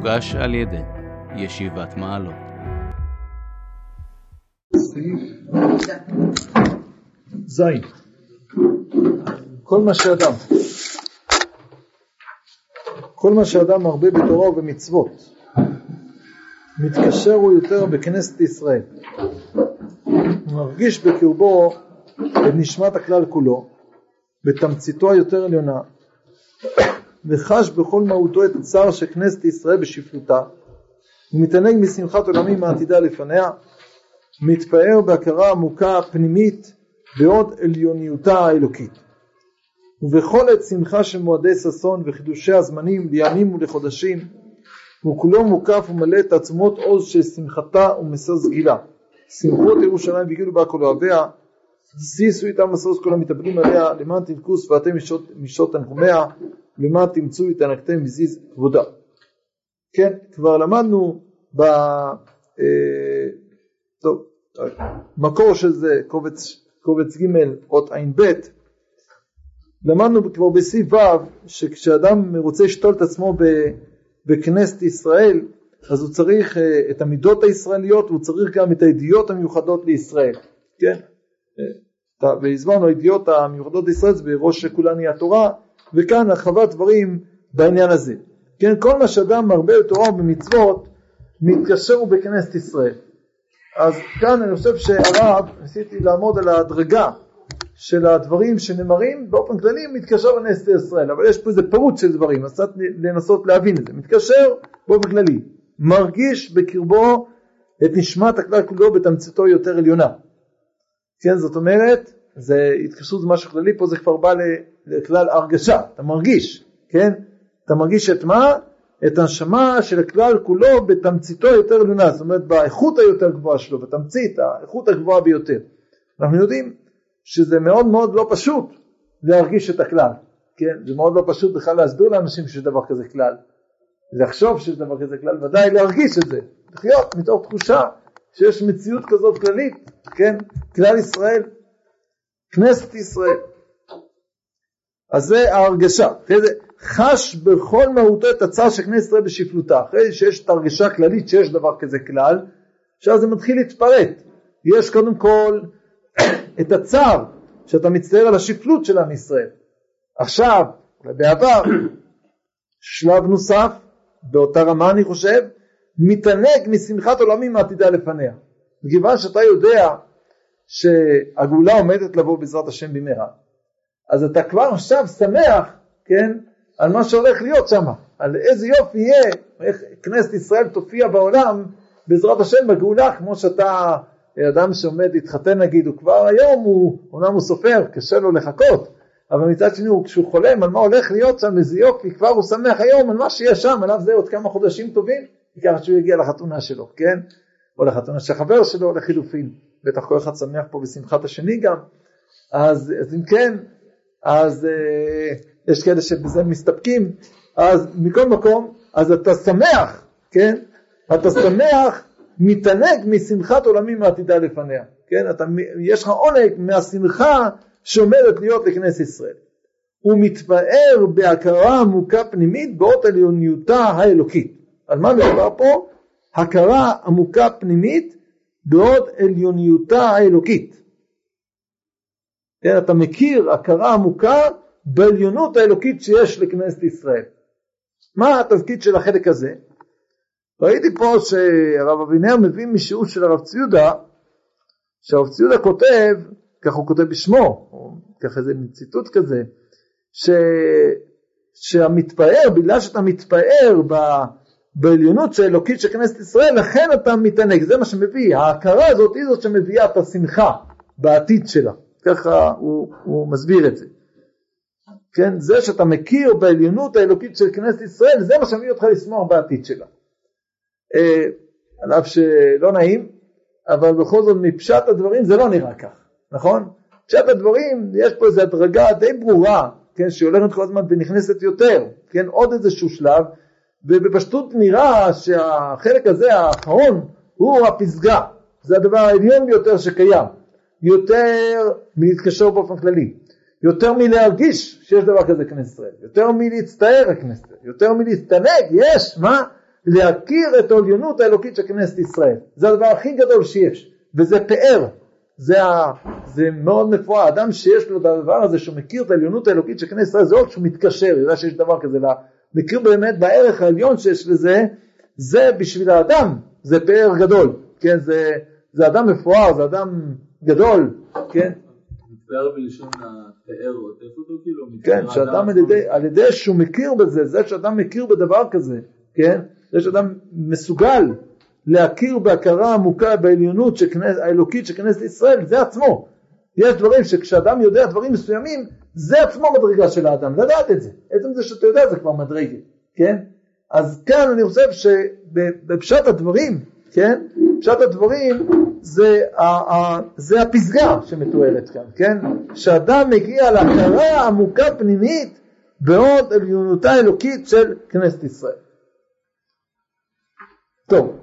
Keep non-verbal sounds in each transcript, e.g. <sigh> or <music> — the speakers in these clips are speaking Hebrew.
מוגש על ידי ישיבת מעלות. זין כל מה שאדם כל מה שאדם מרבה בתורה ובמצוות מתקשר הוא יותר בכנסת ישראל הוא מרגיש בקרבו את נשמת הכלל כולו בתמציתו היותר עליונה וחש בכל מהותו את הצער של כנסת ישראל בשפלותה. ומתענג משמחת עולמים העתידה לפניה מתפאר בהכרה עמוקה פנימית בעוד עליוניותה האלוקית. ובכל עת שמחה של מועדי ששון וחידושי הזמנים לימים ולחודשים וכולו מוקף ומלא את עצמות עוז של שמחתה ומסוס גילה שמחות ירושלים והגיעו בה כל אוהביה שישו איתם משוש כל המתאבלים עליה למען תנכוס ואתם משעות תנחומיה למען תמצאו את ענקתם מזיז כבודה. כן כבר למדנו ב... אה, טוב, מקור של זה קובץ, קובץ ג' אות ע"ב למדנו כבר בסעיף ו' שכשאדם רוצה לשתול את עצמו בכנסת ישראל אז הוא צריך אה, את המידות הישראליות והוא צריך גם את הידיעות המיוחדות לישראל. כן? אה, והסברנו הידיעות המיוחדות לישראל זה בראש שכולן היא התורה וכאן הרחבת דברים בעניין הזה. כן כל מה שאדם מרבה בתורה ובמצוות מתקשר הוא בכנסת ישראל. אז כאן אני חושב שהרב ניסיתי לעמוד על ההדרגה של הדברים שנאמרים באופן כללי מתקשר לכנסת ישראל. אבל יש פה איזה פירוט של דברים אז קצת לנסות להבין את זה. מתקשר באופן כללי מרגיש בקרבו את נשמת הכלל כולו בתמציתו יותר עליונה. כן זאת אומרת זה התקשרות זה משהו כללי פה זה כבר בא לכלל הרגשה אתה מרגיש כן? אתה מרגיש את מה? את הנשמה של הכלל כולו בתמציתו יותר עליונה זאת אומרת באיכות היותר גבוהה שלו בתמצית האיכות הגבוהה ביותר. אנחנו יודעים שזה מאוד מאוד לא פשוט להרגיש את הכלל כן? זה מאוד לא פשוט בכלל להסביר לאנשים שיש דבר כזה כלל. לחשוב שיש דבר כזה כלל ודאי להרגיש את זה. לחיות מתוך תחושה שיש מציאות כזאת כללית כן? כלל ישראל כנסת ישראל. אז זה ההרגשה. אחרי זה חש בכל מהותו את הצער של כנסת ישראל בשפלותה. אחרי שיש את ההרגשה הכללית שיש דבר כזה כלל עכשיו זה מתחיל להתפרט. יש קודם כל <coughs> את הצער שאתה מצטער על השפלות של עם ישראל. עכשיו בעבר <coughs> שלב נוסף באותה רמה אני חושב מתענג משמחת עולמים העתידה לפניה. מכיוון שאתה יודע שהגאולה עומדת לבוא בעזרת השם במהרה. אז אתה כבר עכשיו שמח כן על מה שהולך להיות שם על איזה יופי יהיה איך כנסת ישראל תופיע בעולם בעזרת השם בגאולה כמו שאתה אדם שעומד להתחתן נגיד הוא כבר היום הוא אומנם הוא סופר קשה לו לחכות אבל מצד שני כשהוא חולם על מה הולך להיות שם איזה יופי כבר הוא שמח היום על מה שיש שם עליו זה עוד כמה חודשים טובים ככה שהוא יגיע לחתונה שלו כן? או לחתונה של חבר שלו או לחילופין בטח כל אחד שמח פה בשמחת השני גם אז, אז אם כן אז אה, יש כאלה שבזה מסתפקים אז מכל מקום אז אתה שמח כן? אתה שמח מתענג משמחת עולמים העתידה לפניה כן? אתה יש לך עונג מהשמחה שעומדת להיות לכנסת ישראל. הוא מתפאר בהכרה עמוקה פנימית באות עליוניותה האלוקית. על מה מדובר פה? הכרה עמוקה פנימית בעוד עליוניותה האלוקית. כן, אתה מכיר הכרה עמוקה בעליונות האלוקית שיש לכנסת ישראל. מה התפקיד של החלק הזה? ראיתי פה שהרב אבינר מביא משיעור של הרב ציודה, שהרב ציודה כותב, כך הוא כותב בשמו, או ככה זה ציטוט כזה, ש... שהמתפאר, בגלל שאתה מתפאר ב... בעליונות של אלוקית של כנסת ישראל, לכן אתה מתענג, זה מה שמביא, ההכרה הזאת היא זאת שמביאה את השמחה בעתיד שלה, ככה הוא, הוא מסביר את זה. כן, זה שאתה מכיר בעליונות האלוקית של כנסת ישראל, זה מה שמביא אותך לשמוח בעתיד שלה. אה, על אף שלא נעים, אבל בכל זאת מפשט הדברים זה לא נראה כך, נכון? פשט הדברים, יש פה איזו הדרגה די ברורה, כן, שהיא הולכת כל הזמן ונכנסת יותר, כן, עוד איזשהו שלב, ובפשטות נראה שהחלק הזה האחרון הוא הפסגה, זה הדבר העליון ביותר שקיים, יותר מלהתקשר באופן כללי, יותר מלהרגיש שיש דבר כזה כנסת ישראל, יותר מלהצטער הכנסת, יותר מלהסתנג, יש, מה? להכיר את העליונות האלוקית של כנסת ישראל. זה הדבר הכי גדול שיש, וזה פאר. זה, ה, זה מאוד מפואר, אדם שיש לו את הדבר הזה שהוא מכיר את העליונות האלוקית של כנסת ישראל, זה לא שהוא מתקשר, יודע שיש דבר כזה, מכיר באמת בערך העליון שיש לזה, זה בשביל האדם, זה פאר גדול, כן, זה, זה אדם מפואר, זה אדם גדול, כן. מתפאר בלשון הפאר עוטף אותו כאילו? כן, שאדם על ידי, על ידי שהוא מכיר בזה, זה שאדם מכיר בדבר כזה, כן, זה שאדם מסוגל להכיר בהכרה עמוקה בעליונות שכנס, האלוקית של כנסת ישראל, זה עצמו. יש דברים שכשאדם יודע דברים מסוימים, זה עצמו מדרגה של האדם, לדעת את זה. עצם זה שאתה יודע זה כבר מדרגה, כן? אז כאן אני חושב שבפשט הדברים, כן? פשט הדברים זה, ה, ה, זה הפסגה שמתוארת כאן, כן? שאדם מגיע להכרה עמוקה פנימית בעוד עליונותה האלוקית של כנסת ישראל. טוב,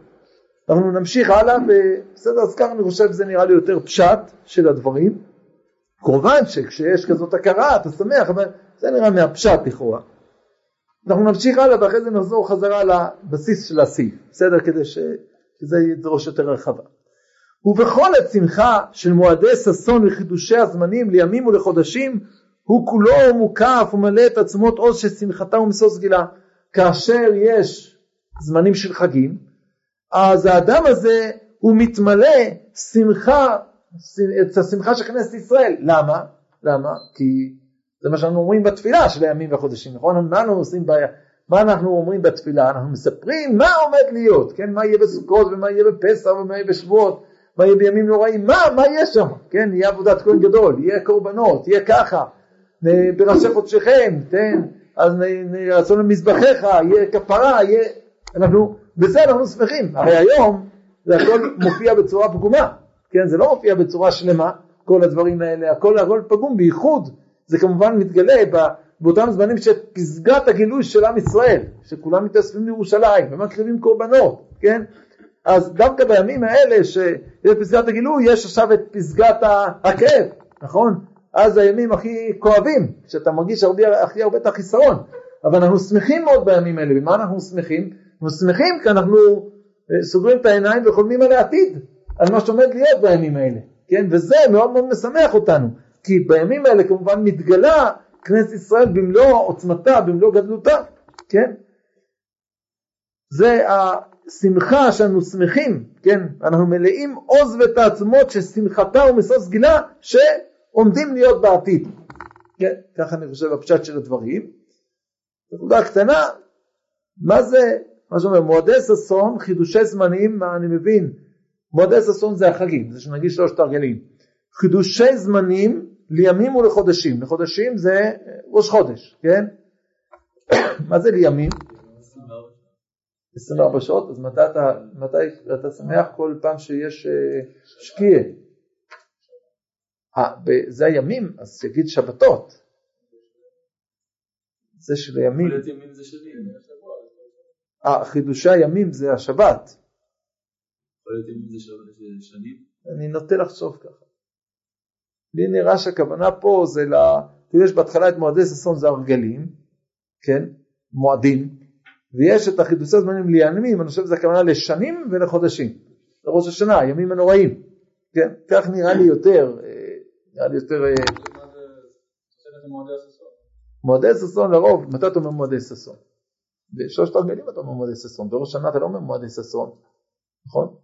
אנחנו נמשיך הלאה, ובסדר, אז ככה אני חושב שזה נראה לי יותר פשט של הדברים. כמובן שכשיש כזאת הכרה אתה שמח, אבל זה נראה מהפשט לכאורה. אנחנו נמשיך הלאה ואחרי זה נחזור חזרה לבסיס של הסעיף, בסדר? כדי ש... שזה ידרוש יותר רחבה. ובכל השמחה של מועדי ששון וחידושי הזמנים לימים ולחודשים הוא כולו מוקף ומלא את עצמות עוז של שמחתה ומשוש גילה. כאשר יש זמנים של חגים אז האדם הזה הוא מתמלא שמחה, את השמחה של כנסת ישראל. למה? למה? כי זה מה שאנחנו אומרים בתפילה של הימים והחודשים, נכון? מה אנחנו עושים ב... מה אנחנו אומרים בתפילה? אנחנו מספרים מה עומד להיות, כן? מה יהיה בסוכות ומה יהיה בפסח ומה יהיה בשבועות, מה יהיה בימים נוראים, מה, מה יהיה שם, כן? יהיה עבודת כהן גדול, יהיה קורבנות, יהיה ככה, בראשי חודשיכם, כן? אז נעשו למזבחיך, יהיה כפרה, יהיה... אנחנו בזה אנחנו שמחים. הרי היום זה הכל מופיע בצורה פגומה, כן? זה לא מופיע בצורה שלמה, כל הדברים האלה, הכל, הכל פגום, בייחוד זה כמובן מתגלה באותם זמנים שפסגת הגילוי של עם ישראל, שכולם מתאספים לירושלים ומקריבים קורבנות, כן? אז דווקא בימים האלה שיש פסגת הגילוי, יש עכשיו את פסגת הכאב, נכון? אז הימים הכי כואבים, שאתה מרגיש הרבה, הכי הרבה את החיסרון, אבל אנחנו שמחים מאוד בימים האלה, במה אנחנו שמחים? אנחנו שמחים כי אנחנו אה, סוגרים את העיניים וחולמים על העתיד, על מה שעומד להיות בימים האלה, כן? וזה מאוד מאוד משמח אותנו, כי בימים האלה כמובן מתגלה כנסת ישראל במלוא עוצמתה, במלוא גדלותה, כן? זה השמחה שאנו שמחים, כן? אנחנו מלאים עוז ותעצומות של שמחתה ומשוש גילה שעומדים להיות בעתיד. כן, ככה אני חושב הפשט של הדברים. נקודה קטנה, מה זה מה שאומר מועדי ששון, חידושי זמנים, מה אני מבין, מועדי ששון זה החגים, זה שנגיד שלושת הרגלים. חידושי זמנים לימים ולחודשים, לחודשים זה ראש חודש, כן? <coughs> מה זה לימים? 24 שעות, אז מתי אתה, מתי אתה שמח כל פעם שיש אה, שקיע? אה, זה הימים, אז שיגיד שבתות. זה של הימים. אה, חידושי הימים זה השבת. אני נוטה לחשוב ככה. לי נראה שהכוונה פה זה ל... יש בהתחלה את מועדי ששון זה הרגלים, כן? מועדים, ויש את החידושי הזמנים לימים, אני חושב שזה הכוונה לשנים ולחודשים. לראש השנה, הימים הנוראים, כן? כך נראה לי יותר, אה, נראה לי יותר... אה, מועדי ששון לרוב, מתי אתה אומר מועדי ששון? בשלושת הרגלים אתה אומר מועדי ששון, בראש השנה אתה לא אומר מועדי ששון, נכון?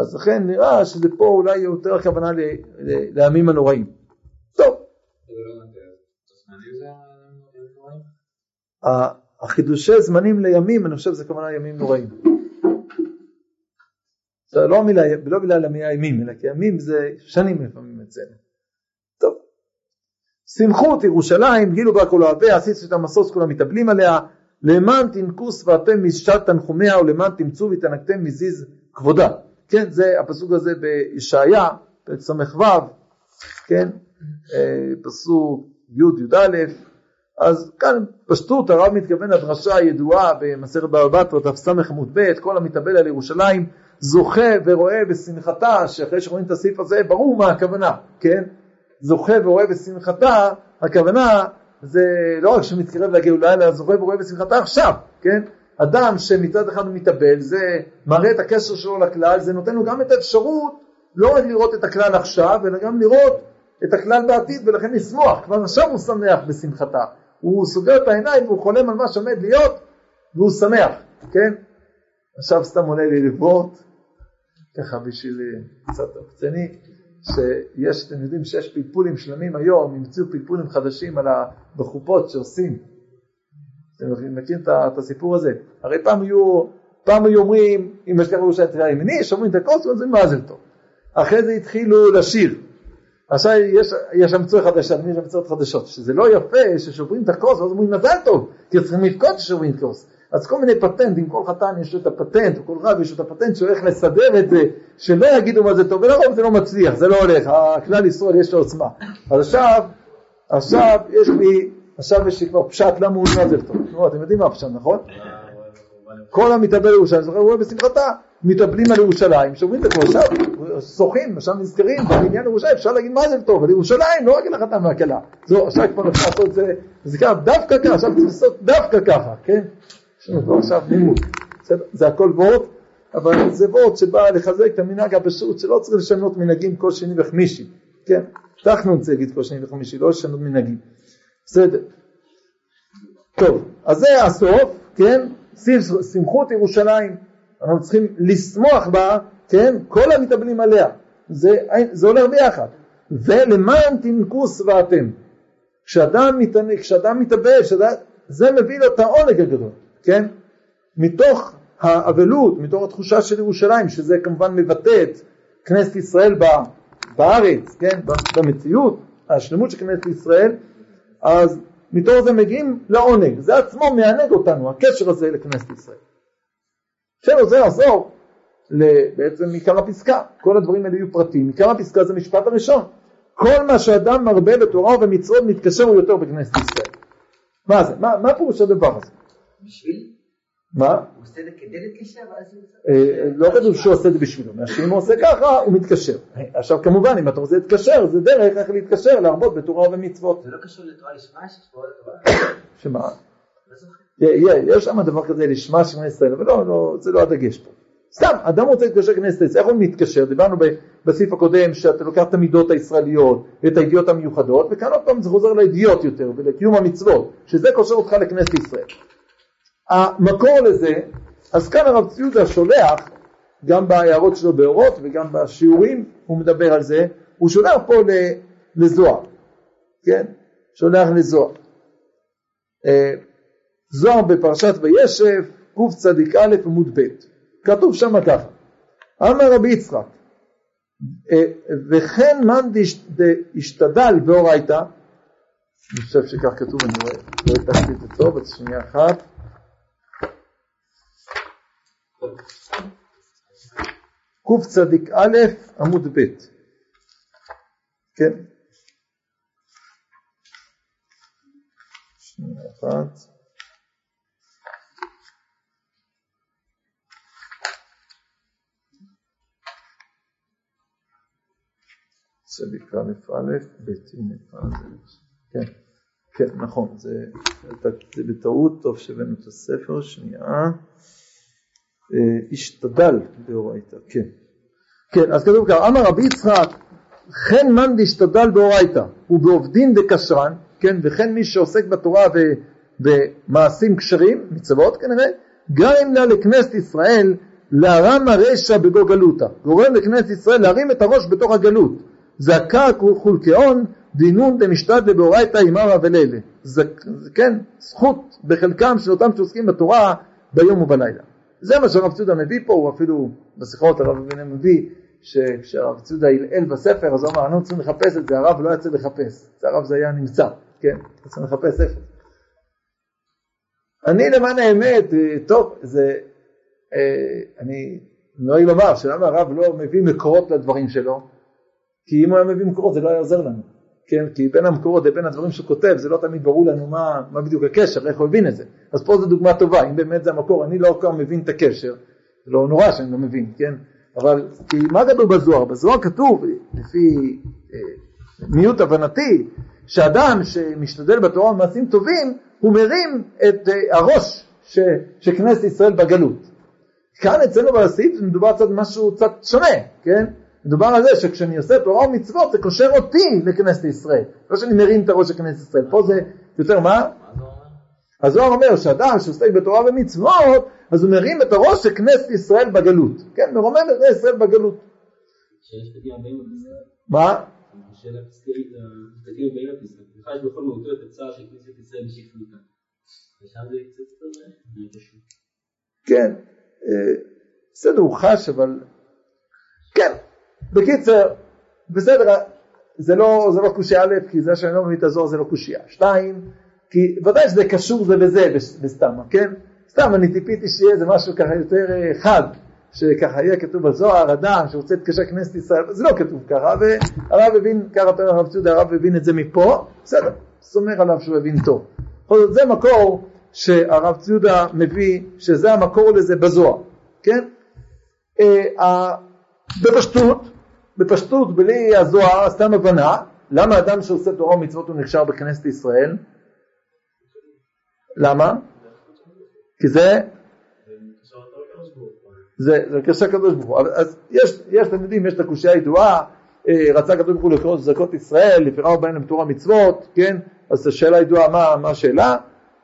אז לכן נראה שזה פה אולי יותר הכוונה לימים הנוראים. טוב. החידושי זמנים לימים, אני חושב שזה כוונה ימים נוראים. זה לא מילה, לא מילה למילה ימים, אלא כי ימים זה שנים לפעמים אצלנו. טוב. שמחו ירושלים, גילו בה כל אוהביה, עשיתי את המסוס כולם מתאבלים עליה, למען תנקו שפתם משעת תנחומיה ולמען תמצאו ותנקתם מזיז כבודה. כן, זה הפסוק הזה בישעיה, פרק ס"ו, כן, אה, פסוק י"א, אז כאן פשטות הרב מתכוון לדרשה הידועה במסכת בבא בתרא תס"ב, כל המתאבל על ירושלים זוכה ורואה בשמחתה, שאחרי שרואים את הסעיף הזה ברור מה הכוונה, כן? זוכה ורואה בשמחתה, הכוונה זה לא רק שמתקרב לגאולה, אלא זוכה ורואה בשמחתה עכשיו, כן? אדם שמצד אחד הוא מתאבל, זה מראה את הקשר שלו לכלל, זה נותן לו גם את האפשרות לא רק לראות את הכלל עכשיו, אלא גם לראות את הכלל בעתיד ולכן לשמוח, כבר עכשיו הוא שמח בשמחתה, הוא סוגר את העיניים והוא חולם על מה שעומד להיות והוא שמח, כן? עכשיו סתם עולה לי לברות, ככה בשביל קצת עוקצני, שיש, אתם יודעים שיש פלפולים שלמים היום, המציאו פלפולים חדשים על. בחופות שעושים. אתם מכירים את הסיפור הזה? הרי פעם היו, פעם היו אומרים, אם יש ככה ירושלים תראה ימיני, שומעים את הכוס, אומרים מזל טוב. אחרי זה התחילו לשיר. עכשיו יש, יש המצאות חדשות, יש המצאות חדשות, שזה לא יפה ששוברים את הכוס, אז אומרים מזל טוב, כי צריכים לבכות ששוברים כוס. אז כל מיני פטנטים, כל חתן יש לו את הפטנט, כל רב יש לו את הפטנט שהוא הולך לסדר את זה, שלא יגידו מה זה טוב, ולרוב זה לא מצליח, זה לא הולך, הכלל ישראל יש לו עוצמה. אז עכשיו, עכשיו יש לי, עכשיו יש לי כבר פשט למה הוא נזל טוב. נו, אתם יודעים מה הפשט, נכון? כל המתאבל לירושלים, הוא רואה בשמחתה, מתאבלים על ירושלים, שאומרים את זה עכשיו, שוחים, עכשיו נזכרים, בעניין ירושלים, אפשר להגיד מה זה טוב, על ירושלים, לא רק על החתן והכלה. זהו, עכשיו כבר אפשר לעשות את זה, זה ככה, דווקא ככה, עכשיו צריך לעשות דווקא ככה, כן? יש לנו כבר עכשיו לימוד, זה הכל וורט, אבל זה וורט שבא לחזק את המנהג הפשוט, שלא צריך לשנות מנהגים כל שני וחמישי, כן? פתחנו את זה להגיד כל שני וחמישי, לא לשנות מנהגים, בסדר. טוב, אז זה הסוף, כן? שמחות ירושלים, אנחנו צריכים לשמוח בה, כן? כל המתאבלים עליה, זה, זה הולך ביחד. ולמען תנקו שבעתם. כשאדם, כשאדם מתאבל, זה מביא לו את העונג הגדול. כן? מתוך האבלות, מתוך התחושה של ירושלים, שזה כמובן מבטא את כנסת ישראל בארץ, כן? במציאות, השלמות של כנסת ישראל, אז מתוך זה מגיעים לעונג, זה עצמו מענג אותנו, הקשר הזה לכנסת ישראל. שלו זה יעזור בעצם מעיקר הפסקה, כל הדברים האלה יהיו פרטים, מעיקר הפסקה זה משפט הראשון, כל מה שאדם מרבה בתורה ובמצוות מתקשר הוא יותר בכנסת ישראל. מה זה? מה, מה פירוש הדבר הזה? בשביל? מה? הוא עושה את זה כדי להתקשר ואז... אה, לא כתוב שהוא עושה את זה בשבילו, שאם הוא עושה ככה הוא מתקשר. עכשיו כמובן אם אתה רוצה להתקשר זה דרך איך להתקשר להרבות בתורה ובמצוות. זה לא קשור לתורה לשמה שיש פה עוד תורה? שמה? לא יש שם דבר כזה לשמה של כנסת ישראל, אבל לא, לא, זה לא הדגש פה. סתם, אדם רוצה להתקשר לכנסת ישראל, איך הוא מתקשר? דיברנו בסעיף הקודם שאתה לוקח את המידות הישראליות ואת הידיעות המיוחדות, וכאן עוד פעם זה חוזר לידיעות יותר ולקיום המצוות, שזה קושר אותך לכנסת ישראל. המקור לזה, אז כאן הרב ציודה שולח, גם בהערות שלו באורות וגם בשיעורים, הוא מדבר על זה, הוא שולח פה לזוהר, כן? שולח לזוהר. אה, זוהר בפרשת וישב, קצ"א עמוד ב', כתוב שם ככה, אמר רבי יצחק, אה, וכן מאן דשתדל באורייתא, אני חושב שכך כתוב, אני רואה, לא התעקתי את זה טוב, אז שנייה אחת, קצ"א עמוד ב', כן? שנייה אחת. צדיק א' ב', הנה, כן, כן, נכון, זה, זה בטעות, טוב שהבאנו את הספר, שנייה. השתדל באורייתא, כן. כן, אז כתוב ככה, אמר רבי יצחק, חן מאן דשתדל באורייתא, ובעובדין דקשרן, כן, וכן מי שעוסק בתורה במעשים כשרים, מצוות כנראה, גרם לה לכנסת ישראל להרם הרשע בגוגלותא, גורם לכנסת ישראל להרים את הראש בתוך הגלות, זעקה חולקאון דינון דמשתדלה באורייתא אימרא ולילה, כן, זכות בחלקם של אותם שעוסקים בתורה ביום ובלילה. זה מה שהרב צודה מביא פה, הוא אפילו בשיחות הרב אבינה מביא שכשהרב צודה הלעל בספר אז הוא אמר, אנחנו צריכים לחפש את זה, הרב לא יצא לחפש, זה הרב זה היה נמצא, כן, צריכים לחפש איפה. אני למען האמת, אה, טוב, זה, אה, אני נוהג לומר שלמה הרב לא מביא מקורות לדברים שלו, כי אם הוא היה מביא מקורות זה לא היה עוזר לנו. כן? כי בין המקורות לבין הדברים שהוא כותב זה לא תמיד ברור לנו מה, מה בדיוק הקשר, איך הוא הבין את זה. אז פה זו דוגמה טובה, אם באמת זה המקור, אני לא כל מבין את הקשר, זה לא נורא שאני לא מבין, כן? אבל כי מה כתוב בזוהר? בזוהר כתוב, לפי אה, מיעוט הבנתי, שאדם שמשתדל בתורה במעשים טובים, הוא מרים את אה, הראש ש, שכנסת ישראל בגלות. כאן אצלנו בסעיף מדובר קצת משהו קצת שונה, כן? מדובר על זה שכשאני עושה תורה ומצוות זה קושר אותי לכנסת ישראל, לא שאני מרים את הראש של כנסת ישראל, פה זה יותר מה? הזוהר אומר שאדם שעוסק בתורה ומצוות, אז הוא מרים את הראש של כנסת ישראל בגלות, כן? מרומם את כנסת ישראל בגלות. מה? אה. כן, אה, בסדר, הוא חש, אבל... כן, בקיצר, בסדר, זה לא, זה לא קושייה א', כי זה שאני לא מבין את הזוהר זה לא קושייה. שתיים, כי ודאי שזה קשור זה בזה בסתם, כן? סתם אני ציפיתי שיהיה איזה משהו ככה יותר חד, שככה יהיה כתוב בזוהר, אדם שרוצה להתקשר כנסת ישראל, זה לא כתוב ככה, והרב הבין, ככה אומר הרב ציודה, הרב הבין את זה מפה, בסדר, סומך עליו שהוא הבין טוב. בכל זאת זה מקור שהרב ציודה מביא, שזה המקור לזה בזוהר, כן? אה, בפשטות, בפשטות בלי הזוהר, סתם הבנה, למה אדם שעושה תורה ומצוות הוא נכשר בכנסת ישראל? למה? כי זה זה, זה קשר הקדוש ברוך הוא. אז יש, יש תלמידים, יש את הקושייה הידועה, אה, רצה הקדוש ברוך הוא לקרוא זכות ישראל, לפרעה ובהם להם תורה מצוות, כן? אז השאלה הידועה, מה, מה השאלה?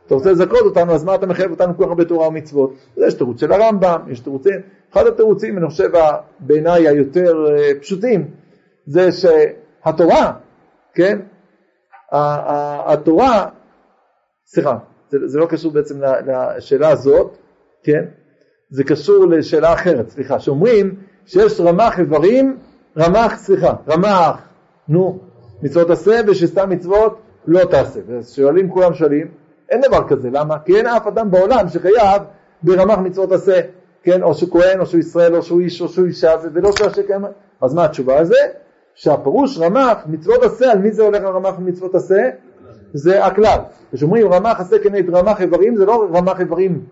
אתה רוצה לזכות אותנו, אז מה אתה מחייב אותנו כל כך הרבה תורה ומצוות? יש תירוץ של הרמב"ם, יש תירוצים. אחד התירוצים, אני חושב, בעיניי היותר אה, פשוטים, זה שהתורה, כן? התורה, סליחה, זה, לא קשור בעצם לשאלה הזאת, כן? זה קשור לשאלה אחרת, סליחה, שאומרים שיש רמ"ח איברים, רמ"ח, סליחה, רמ"ח, נו, מצוות עשה ושסתם מצוות לא תעשה. ושואלים, כולם שואלים, אין דבר כזה, למה? כי אין אף אדם בעולם שחייב ברמ"ח מצוות עשה, כן, או שהוא כהן, או שהוא ישראל, או שהוא איש, או שהוא אישה, זה לא שהשם קיים. אז מה התשובה על? שהפירוש רמ"ח מצוות עשה, על מי זה הולך הרמ"ח מצוות עשה? זה הכלל. כשאומרים רמ"ח עשה כנגד רמ"ח איברים, זה לא רמ"ח איברים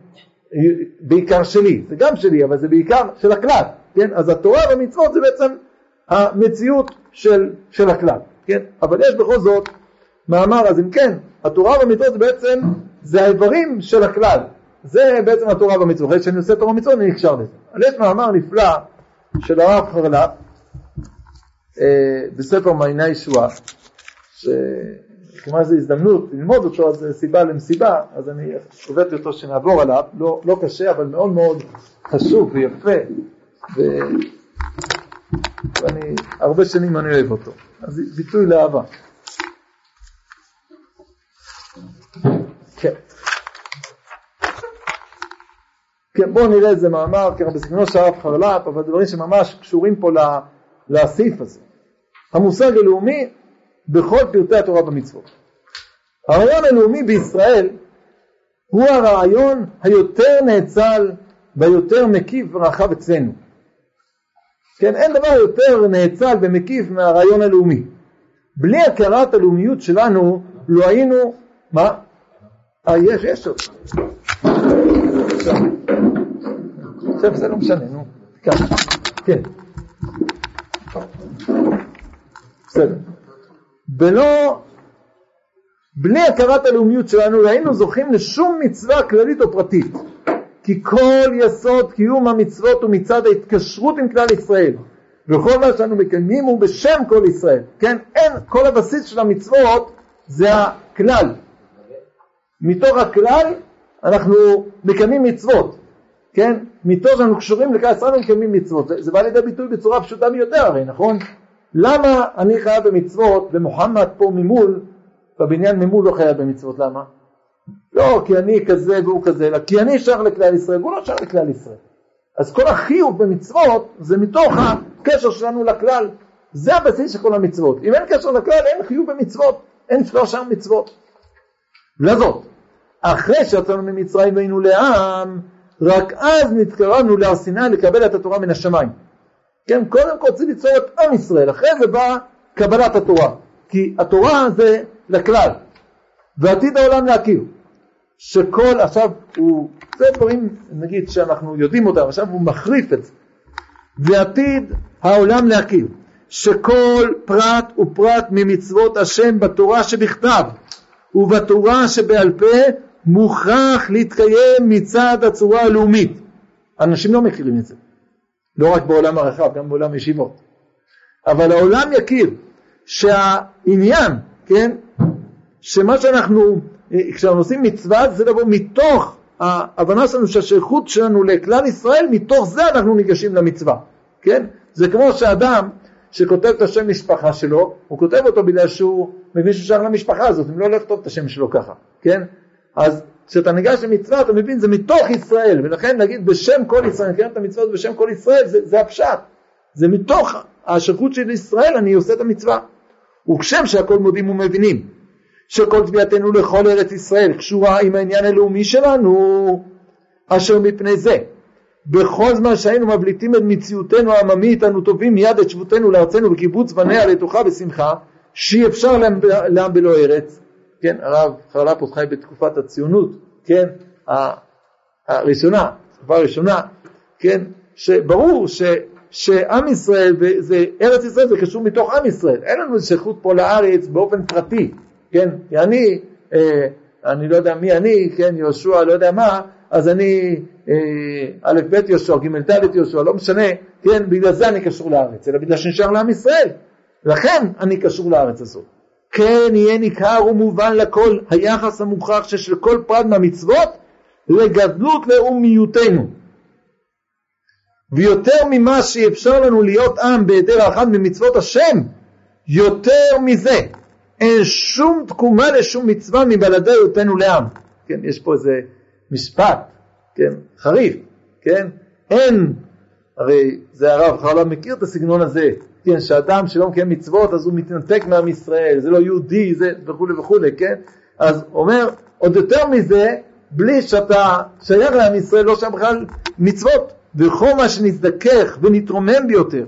בעיקר שלי, זה גם שלי, אבל זה בעיקר של הכלל, כן? אז התורה והמצוות זה בעצם המציאות של, של הכלל, כן? אבל יש בכל זאת מאמר, אז אם כן, התורה והמצוות זה בעצם, זה האיברים של הכלל, זה בעצם התורה והמצוות, אחרי שאני עושה תורה ומצוות אני נקשר לזה. אבל יש מאמר נפלא של הרב חרל"פ אה, בספר מעייני ישועה, כמובן זו הזדמנות ללמוד אותו, אז סיבה למסיבה, אז אני הבאתי אותו שנעבור עליו, לא, לא קשה אבל מאוד מאוד חשוב ויפה, ו... ואני, הרבה שנים אני אוהב אותו, אז ביטוי לאהבה. כן, בואו נראה איזה מאמר, ככה של הרב חרל"פ, אבל דברים שממש קשורים פה לסעיף הזה. המושג הלאומי בכל פרטי התורה והמצוות. הרעיון הלאומי בישראל הוא הרעיון היותר נאצל והיותר מקיף ורחב אצלנו. כן, אין דבר יותר נאצל ומקיף מהרעיון הלאומי. בלי הכרת הלאומיות שלנו לא היינו, מה? אה, יש, יש עוד. עכשיו זה לא משנה, נו. כן. בסדר. ולא, בלי הכרת הלאומיות שלנו לא היינו זוכים לשום מצווה כללית או פרטית. כי כל יסוד קיום המצוות הוא מצד ההתקשרות עם כלל ישראל. וכל מה שאנו מקיימים הוא בשם כל ישראל. כן, אין, כל הבסיס של המצוות זה הכלל. מתוך הכלל אנחנו מקיימים מצוות. כן, מתוך שאנחנו קשורים לכלל ישראל ומקיימים מצוות. זה, זה בא לידי ביטוי בצורה פשוטה ביותר הרי, נכון? למה אני חייב במצוות ומוחמד פה ממול, בבניין ממול לא חייב במצוות, למה? לא כי אני כזה והוא כזה, אלא כי אני שייך לכלל ישראל והוא לא שייך לכלל ישראל. אז כל החיוב במצוות זה מתוך הקשר שלנו לכלל. זה הבסיס של כל המצוות. אם אין קשר לכלל אין חיוב במצוות, אין שלושה מצוות. לזאת, אחרי שיצאנו ממצרים והיינו לעם, רק אז נתקרבנו להר סיני לקבל את התורה מן השמיים. כן, קודם כל צריך ליצור את עם ישראל, אחרי זה באה קבלת התורה, כי התורה זה לכלל, ועתיד העולם להכיר, שכל, עכשיו הוא, זה דברים נגיד שאנחנו יודעים אותם, עכשיו הוא מחריף את זה, ועתיד העולם להכיר, שכל פרט ופרט ממצוות השם בתורה שבכתב ובתורה שבעל פה מוכרח להתקיים מצד הצורה הלאומית. אנשים לא מכירים את זה. לא רק בעולם הרחב, גם בעולם ישיבות. אבל העולם יכיר שהעניין, כן, שמה שאנחנו, כשאנחנו עושים מצווה זה לבוא מתוך ההבנה שלנו שהשייכות שלנו לכלל ישראל, מתוך זה אנחנו ניגשים למצווה, כן? זה כמו שאדם שכותב את השם משפחה שלו, הוא כותב אותו בגלל שהוא מבין שהוא שייך למשפחה הזאת, אם לא לכתוב את השם שלו ככה, כן? אז כשאתה ניגש למצווה אתה מבין זה מתוך ישראל, ולכן נגיד בשם כל ישראל, נקרא את המצוות בשם כל ישראל, זה, זה הפשט, זה מתוך השייכות של ישראל אני עושה את המצווה. וכשם שהכל מודים ומבינים שכל תביעתנו לכל ארץ ישראל קשורה עם העניין הלאומי שלנו, אשר מפני זה בכל זמן שהיינו מבליטים את מציאותנו העממית אנו טובים מיד את שבותנו לארצנו וקיבוץ בניה לתוכה בשמחה שאי אפשר לעם בלא ארץ כן הרב חרלפוס חי בתקופת הציונות כן הראשונה תקופה ראשונה כן שברור ש, שעם ישראל זה ארץ ישראל זה קשור מתוך עם ישראל. אין לנו שייכות פה לארץ באופן פרטי כן? כי אני אה, אני לא יודע מי אני כן יהושע לא יודע מה אז אני אה, א' ב' יהושע, ג' ד' יהושע, לא משנה, כן, בגלל זה אני קשור לארץ, אלא בגלל שנשאר לעם ישראל, לכן אני קשור לארץ הזאת. כן יהיה ניכר ומובן לכל היחס המוכרח של כל פרט מהמצוות לגדלות לאומיותנו. ויותר ממה שאפשר לנו להיות עם בהיעדר האחד ממצוות השם, יותר מזה אין שום תקומה לשום מצווה מבלעדי היותנו לעם. כן, יש פה איזה משפט, כן, חריף, כן, אין, הרי זה הרב חרל"ם מכיר את הסגנון הזה, כן, שאדם שלא מקיים מצוות אז הוא מתנתק מעם ישראל, זה לא יהודי, זה וכולי וכולי, כן, אז אומר, עוד יותר מזה, בלי שאתה שייך לעם ישראל, לא שם בכלל מצוות, וכל מה שנזדכך ונתרומם ביותר,